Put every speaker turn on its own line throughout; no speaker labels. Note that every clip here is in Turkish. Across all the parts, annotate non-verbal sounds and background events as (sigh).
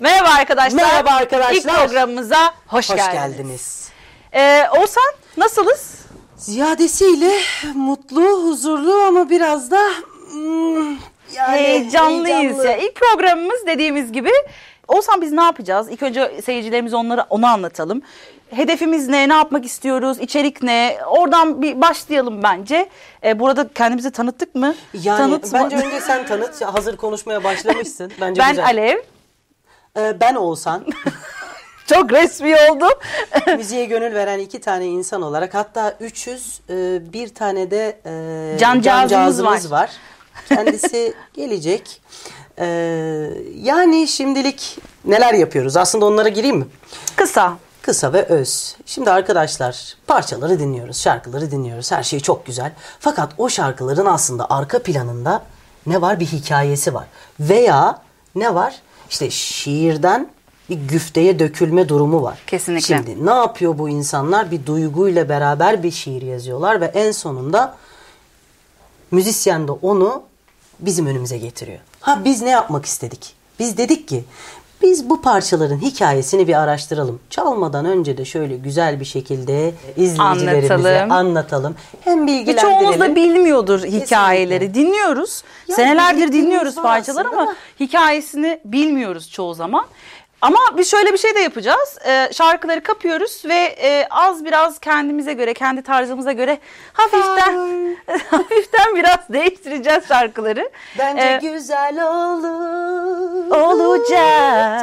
Merhaba arkadaşlar.
Merhaba arkadaşlar.
İlk programımıza hoş,
Hoş
geldiniz.
geldiniz.
Ee, Oğuzhan nasılız?
Ziyadesiyle mutlu, huzurlu ama biraz da hmm, yani
Heyecanlıyız.
heyecanlı.
Ya. İlk programımız dediğimiz gibi. Oğuzhan biz ne yapacağız? İlk önce seyircilerimize onları onu anlatalım. Hedefimiz ne? Ne yapmak istiyoruz? İçerik ne? Oradan bir başlayalım bence. Ee, burada kendimizi tanıttık mı?
Yani
Tanıtma-
bence önce sen tanıt. Hazır konuşmaya başlamışsın. (laughs) Bence
ben
güzel.
Alev.
Ee, ben Oğuzhan. (laughs)
Çok resmi oldum. (laughs)
Müziğe gönül veren iki tane insan olarak hatta 300 e, bir tane de e,
Cancağızımız
cancağızımız
var.
var. Kendisi (laughs) gelecek. Ee, yani şimdilik neler yapıyoruz? Aslında onlara gireyim mi?
Kısa.
Kısa ve öz. Şimdi arkadaşlar parçaları dinliyoruz, şarkıları dinliyoruz. Her şey çok güzel. Fakat o şarkıların aslında arka planında ne var? Bir hikayesi var. Veya ne var? İşte şiirden bir güfteye dökülme durumu var.
Kesinlikle.
Şimdi ne yapıyor bu insanlar? Bir duyguyla beraber bir şiir yazıyorlar ve en sonunda müzisyen de onu bizim önümüze getiriyor. Ha biz ne yapmak istedik? Biz dedik ki biz bu parçaların hikayesini bir araştıralım. Çalmadan önce de şöyle güzel bir şekilde izleyicilerimize
Anlatalım.
anlatalım. Hem bilgilendirelim.
Birçoğumuz da bilmiyordur hikayeleri. Dinliyoruz.
Yani
Senelerdir dinliyoruz parçaları ama hikayesini bilmiyoruz çoğu zaman. Ama biz şöyle bir şey de yapacağız. Ee, şarkıları kapıyoruz ve e, az biraz kendimize göre, kendi tarzımıza göre hafiften (laughs) hafiften biraz değiştireceğiz şarkıları.
Bence
Ee,
güzel olur.
olacak.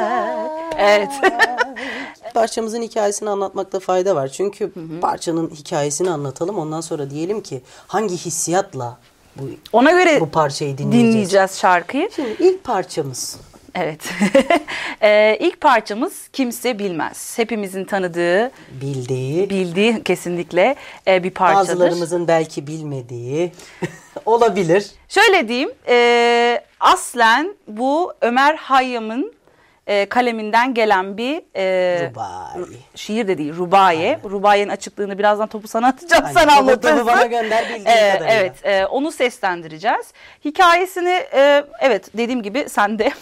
Evet. (laughs)
Parçamızın hikayesini anlatmakta fayda var. Çünkü parçanın hikayesini anlatalım. Ondan sonra diyelim ki hangi hissiyatla bu,
Ona göre
bu parçayı dinleyeceğiz.
dinleyeceğiz şarkıyı.
Şimdi ilk parçamız.
Evet. (laughs) ee, ilk parçamız kimse bilmez. Hepimizin tanıdığı,
bildiği,
bildiği kesinlikle e, bir parçadır.
bazılarımızın belki bilmediği (laughs) olabilir.
Şöyle diyeyim, e, aslen bu Ömer Hayyam'ın e, kaleminden gelen bir e,
Rubai.
şiir de değil, rubaye. Rubayenin açıklığını birazdan topu sana atacağım,
Aynen.
sen anlatırsın.
bana gönder bildiğin kadarıyla.
Evet, e, onu seslendireceğiz. Hikayesini, e, evet dediğim gibi sende.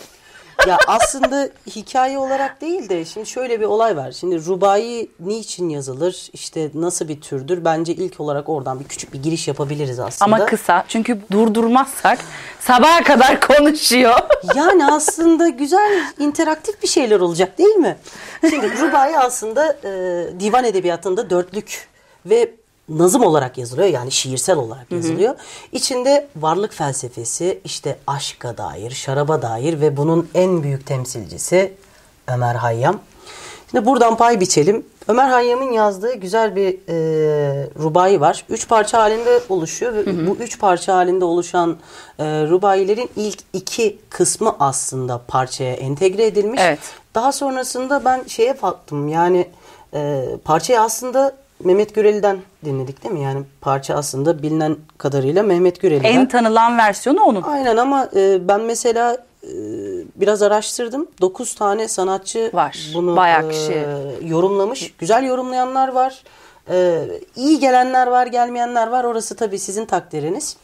Ya aslında hikaye olarak değil de şimdi şöyle bir olay var. Şimdi rubai niçin yazılır? İşte nasıl bir türdür? Bence ilk olarak oradan bir küçük bir giriş yapabiliriz aslında.
Ama kısa çünkü durdurmazsak sabaha kadar (laughs) konuşuyor.
Yani aslında güzel interaktif bir şeyler olacak değil mi? Şimdi rubai aslında e, divan edebiyatında dörtlük ve nazım olarak yazılıyor yani şiirsel olarak yazılıyor. İçinde varlık felsefesi, işte aşka dair, şaraba dair ve bunun en büyük temsilcisi Ömer Hayyam. Şimdi buradan pay biçelim. Ömer Hayyam'ın yazdığı güzel bir e, rubai var. Üç parça halinde oluşuyor ve bu üç parça halinde oluşan e, rubailerin ilk iki kısmı aslında parçaya entegre edilmiş.
Evet.
Daha sonrasında ben şeye baktım yani e, parçayı aslında Mehmet Gürel'den dinledik değil mi? Yani parça aslında bilinen kadarıyla Mehmet Gürel'den.
en tanılan versiyonu onun.
Aynen ama e, ben mesela e, biraz araştırdım. 9 tane sanatçı
Var.
bunu
Bayağı
e,
kişi.
yorumlamış. Güzel yorumlayanlar var. E, iyi gelenler var, gelmeyenler var. Orası tabii sizin takdiriniz.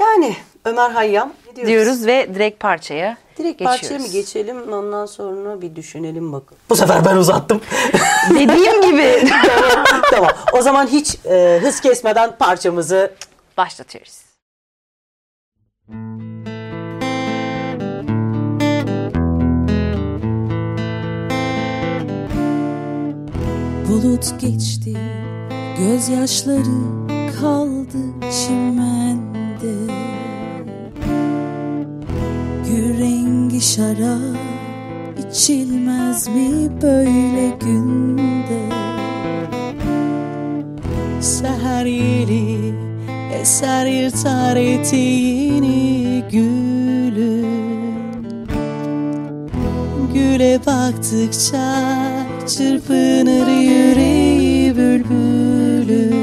Yani Ömer Hayyam diyoruz?
diyoruz ve direkt parçaya
Direkt
geçiyoruz.
parçaya mı geçelim? Ondan sonra bir düşünelim bakalım. Bu sefer ben uzattım. (laughs)
Dediğim gibi (laughs)
tamam. O zaman hiç e, hız kesmeden parçamızı
başlatıyoruz.
Bulut geçti, gözyaşları kaldı çimende rengi şarap içilmez mi böyle günde? Seher yeli eser yırtar eteğini gülün Güle baktıkça çırpınır yüreği bülbülün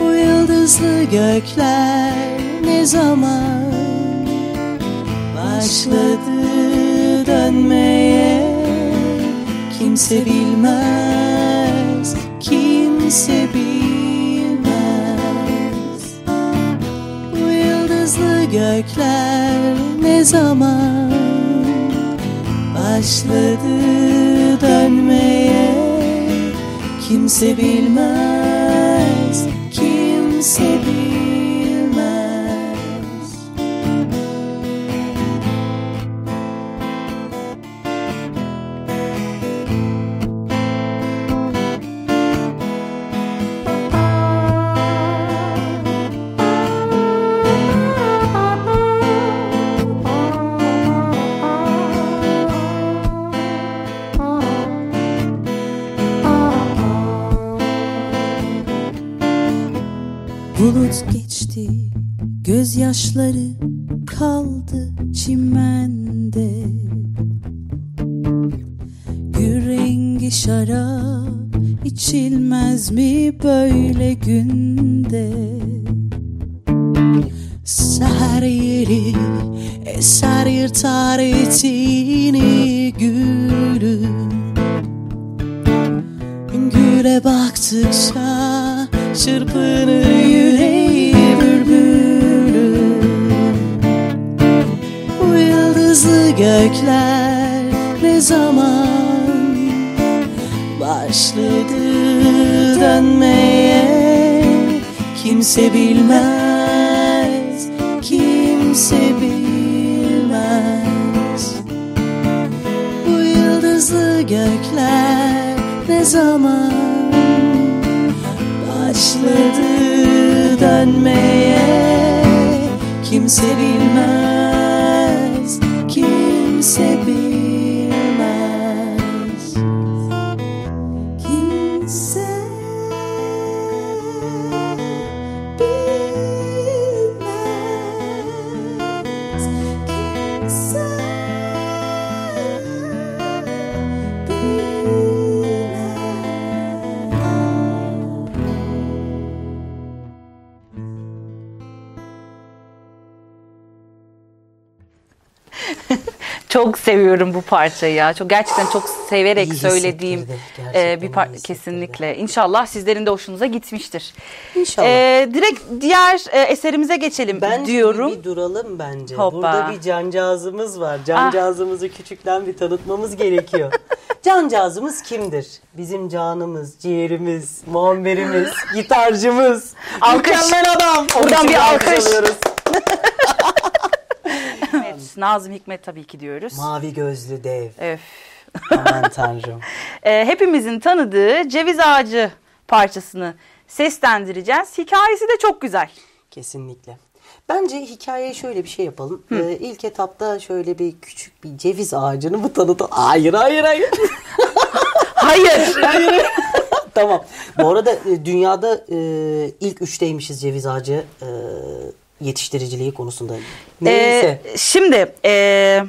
Bu yıldızlı gökler ne zaman başladı dönmeye. Kimse bilmez, kimse bilmez. Bu yıldızlı gökler ne zaman başladı dönmeye? Kimse bilmez, kimse bilmez gözyaşları kaldı çimende. Gül rengi şarap içilmez mi böyle günde? Seher yeri eser yırtar etini gülüm Güle baktıkça çırpınır yüreği yıldızlı gökler ne zaman başladı dönmeye? Kimse bilmez, kimse bilmez. Bu yıldızlı gökler ne zaman başladı dönmeye? Kimse bilmez,
Çok seviyorum bu parçayı ya. Çok gerçekten çok severek
İyi
söylediğim e, bir
iyi
par-
hissettirdi.
kesinlikle. İnşallah sizlerin de hoşunuza gitmiştir.
İnşallah.
E, direkt diğer e, eserimize geçelim
Bence
diyorum.
bir duralım bence.
Hoppa.
Burada bir cancağızımız var. Cancağızımızı küçükten bir tanıtmamız gerekiyor. (laughs) cancağızımız kimdir? Bizim canımız, ciğerimiz, muammerimiz, (gasps) gitarcımız.
Alkış.
Mükemmel adam.
Buradan bir alkış.
alıyoruz.
Nazım Hikmet tabii ki diyoruz.
Mavi gözlü dev.
Öf.
Aman tanrım. (laughs)
E, hepimizin tanıdığı Ceviz Ağacı parçasını seslendireceğiz. Hikayesi de çok güzel.
Kesinlikle. Bence hikayeye şöyle bir şey yapalım. Ee, ilk etapta şöyle bir küçük bir ceviz ağacını mı tanıtalım? Hayır hayır hayır. (laughs)
Hayır. (laughs)
tamam. Bu arada e, dünyada e, ilk üçteymişiz ceviz ağacı e, yetiştiriciliği konusunda. Neyse.
Ee, şimdi e,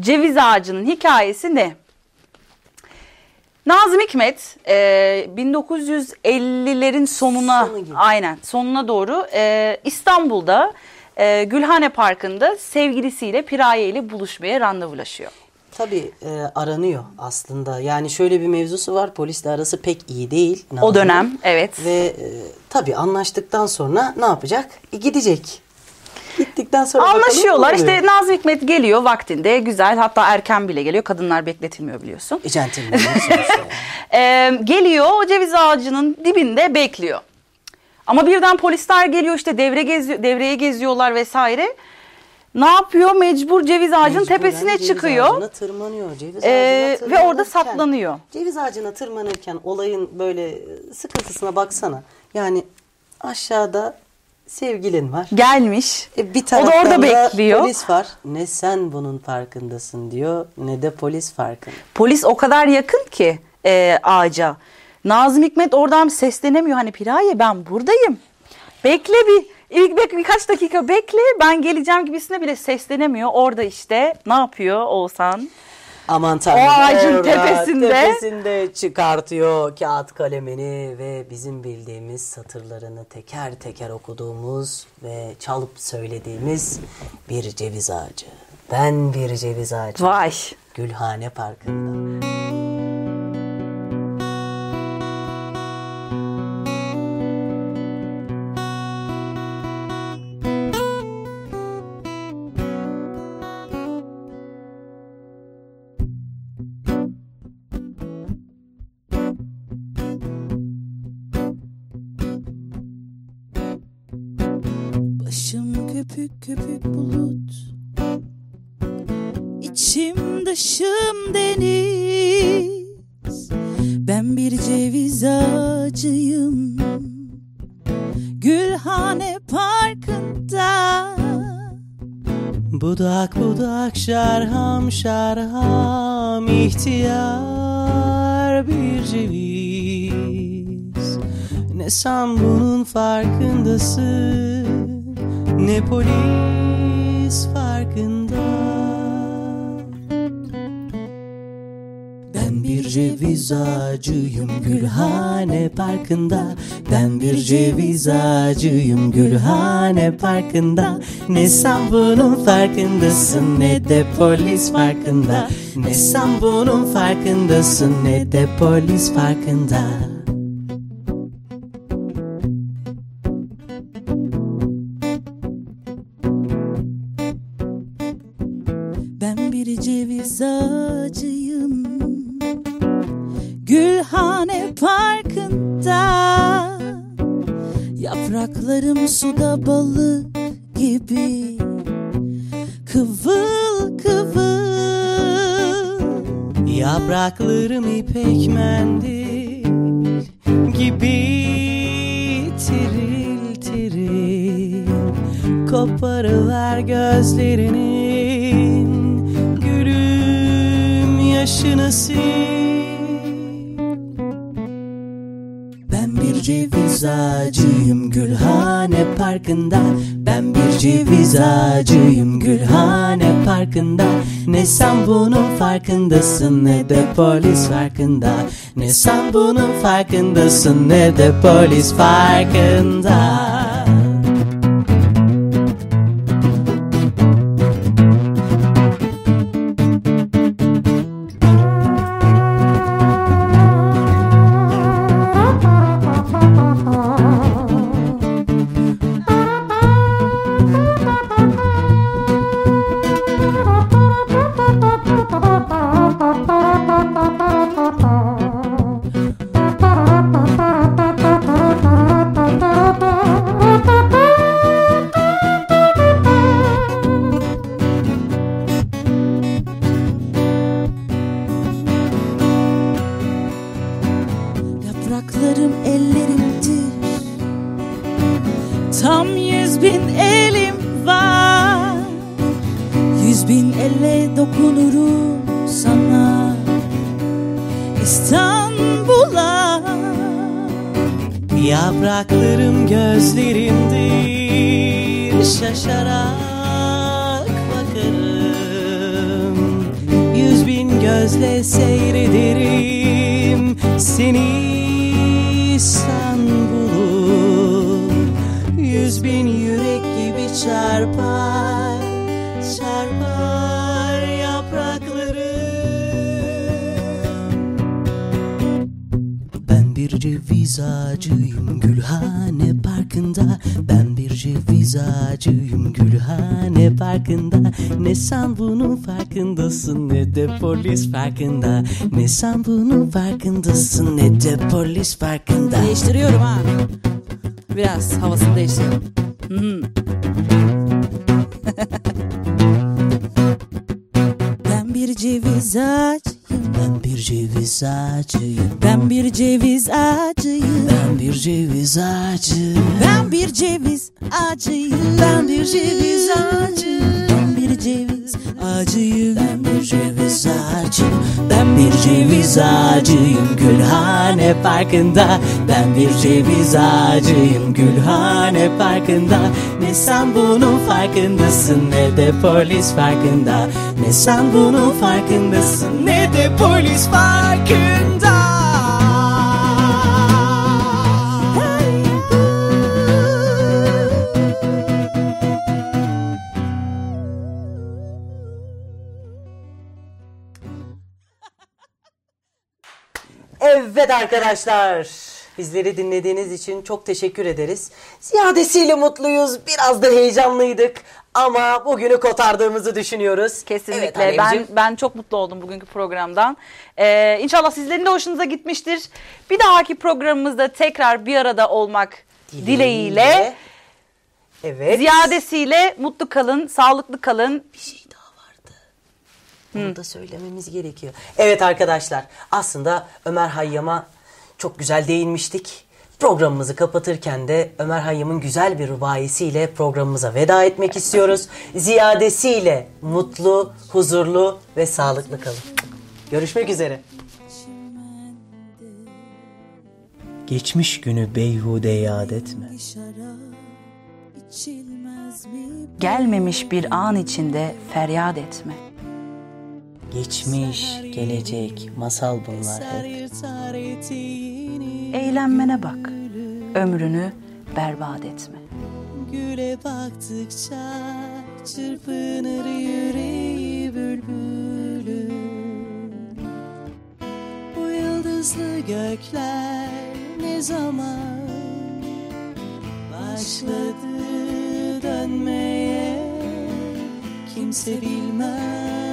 ceviz ağacının hikayesi ne? Nazım Hikmet e, 1950'lerin sonuna
Sonu gibi.
aynen sonuna doğru e, İstanbul'da e, Gülhane Parkı'nda sevgilisiyle Piraye ile buluşmaya randevulaşıyor.
Tabii e, aranıyor aslında. Yani şöyle bir mevzusu var. Polisle arası pek iyi değil.
O
Nazım'ın.
dönem evet.
Ve e, tabii anlaştıktan sonra ne yapacak? E, gidecek. Gittikten sonra bakalım
Anlaşıyorlar
oluyor?
işte Nazım Hikmet geliyor vaktinde güzel hatta erken bile geliyor kadınlar bekletilmiyor biliyorsun.
E. (laughs)
Ee, geliyor o ceviz ağacının dibinde bekliyor. Ama birden polisler geliyor işte devre geziyor, devreye geziyorlar vesaire. Ne yapıyor? Mecbur ceviz ağacının
Mecburen
tepesine
ceviz
çıkıyor.
ağacına tırmanıyor. Ceviz
Ee,
ağacına
ve orada
tırmanırken-
saklanıyor.
Ceviz ağacına tırmanırken olayın böyle e, sıkıntısına baksana. Yani aşağıda sevgilin var.
Gelmiş.
E, bir
o da orada
da
bekliyor.
polis var. Ne sen bunun farkındasın diyor ne de polis farkında.
Polis o kadar yakın ki e, ağaca. Nazım Hikmet oradan seslenemiyor. Hani Piraye ben buradayım. Bekle bir ilk bek birkaç dakika bekle ben geleceğim gibisine bile seslenemiyor. Orada işte ne yapıyor Oğuzhan?
Aman tanrım.
O ağacın tepesinde.
Tepesinde çıkartıyor kağıt kalemini ve bizim bildiğimiz satırlarını teker teker okuduğumuz ve çalıp söylediğimiz bir ceviz ağacı. Ben bir ceviz ağacı.
Vay.
Gülhane Parkı'nda.
Köpük köpük bulut. İçim dışım deniz. Ben bir ceviz ağacıyım. Gülhane Parkı'nda.
Budak budak şarham şarham ihtiyar bir ceviz. Ne sen bunun farkındasın ne polis farkında? Ben bir ceviz ağacıyım Gülhane Parkı'nda. Ben bir ceviz ağacıyım Gülhane Parkı'nda. Ne sen bunun farkındasın ne de polis farkında. Ne sen bunun farkındasın ne de polis farkında
Yapraklarım suda balık gibi. Kıvıl kıvıl.
Yapraklarım ipek mendil gibi. Tiril tiril. Koparıver gözlerinin gülüm yaşını sil. Ben bir ceviz ağacıyım Gülhane Parkı'nda. Ben bir ceviz ağacıyım Gülhane Parkı'nda. Ne sen bunun farkındasın ne de polis farkında. Ne sen bunun farkındasın ne de polis farkında
Yapraklarım ellerimdir. Tam yüz bin elim var. Yüz bin elle dokunurum sana. İstanbul'a.
Yapraklarım gözlerimdir Şaşarak bakarım. Yüz bin gözle seyrederim Seni İstanbul'u Yüz bin yürek gibi çarpar Çarpar bir ceviz ağacıyım Gülhane Parkı'nda. Ben bir ceviz ağacıyım Gülhane Parkı'nda. Ne sen bunun farkındasın ne de polis farkında. Ne sen bunun farkındasın ne de polis farkında.
Değiştiriyorum ha. Biraz havasını değiştiriyorum. (laughs) Ben bir ceviz ağacıyım
Ben bir ceviz ağacıyım.
Ben bir ceviz ağacıyım.
Ben bir ceviz ağacıyım.
Ben bir ceviz ağacıyım.
Ben bir ceviz ağacıyım.
Ben bir ceviz ağacıyım.
Ben bir ceviz ağacıyım. Ben bir ceviz ağacıyım. Gülhane Parkı'nda. Ben bir ceviz ağacıyım. Gülhane Parkı'nda Ne sen bunun farkındasın Ne de polis farkında Ne sen bunun farkındasın Ne de polis farkında Evet arkadaşlar. Bizleri dinlediğiniz için çok teşekkür ederiz. Ziyadesiyle mutluyuz. Biraz da heyecanlıydık. Ama bugünü kotardığımızı düşünüyoruz.
Kesinlikle.
Evet,
ben ben çok mutlu oldum bugünkü programdan. Ee, inşallah sizlerin de hoşunuza gitmiştir. Bir dahaki programımızda tekrar bir arada olmak dileğiyle.
Evet.
Ziyadesiyle mutlu kalın, sağlıklı kalın.
Bir şey daha vardı. Bunu da söylememiz gerekiyor. Evet arkadaşlar aslında Ömer Hayyam'a çok güzel değinmiştik. Programımızı kapatırken de Ömer Hayyam'ın güzel bir rubayisiyle programımıza veda etmek istiyoruz. Ziyadesiyle mutlu, huzurlu ve sağlıklı kalın. Görüşmek üzere.
Geçmiş günü beyhude yad etme.
Gelmemiş bir an içinde feryat etme.
Geçmiş, gelecek, masal bunlar hep.
Eğlenmene bak. Ömrünü berbat etme.
Güle baktıkça çırpınır yüreği bülbülüm Bu yıldızlı gökler ne zaman başladı dönmeye Kimse bilmez,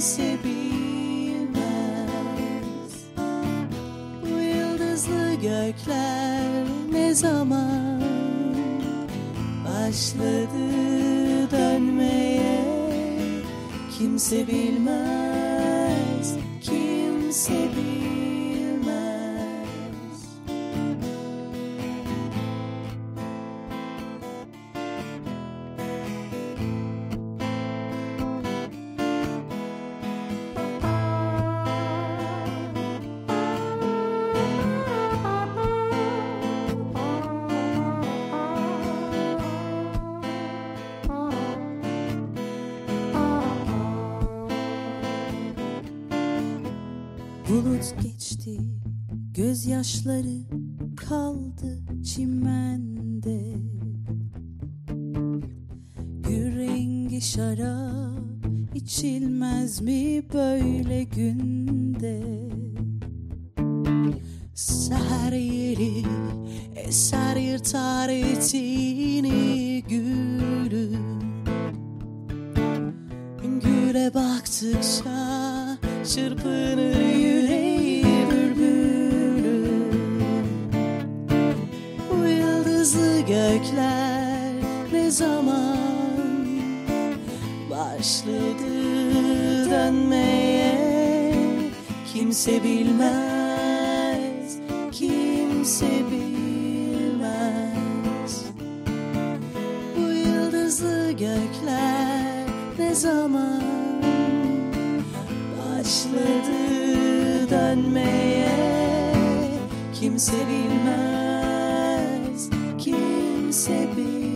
kimse bilmez bu gökler ne zaman başladı dönmeye? Kimse bilmez kimse bilmez Bulut geçti, gözyaşları kaldı çimende. Gül rengi şarap içilmez mi böyle günde? Seher yeri eser yırtar etini gülüm Güle baktıkça çırpınır yüreği bülbülüm Bu yıldızlı gökler ne zaman başladı dönmeye? Kimse bilmez, kimse bilmez. Bu yıldızlı gökler ne zaman başladı dönmeye. Kimse bilmez kimse bilmez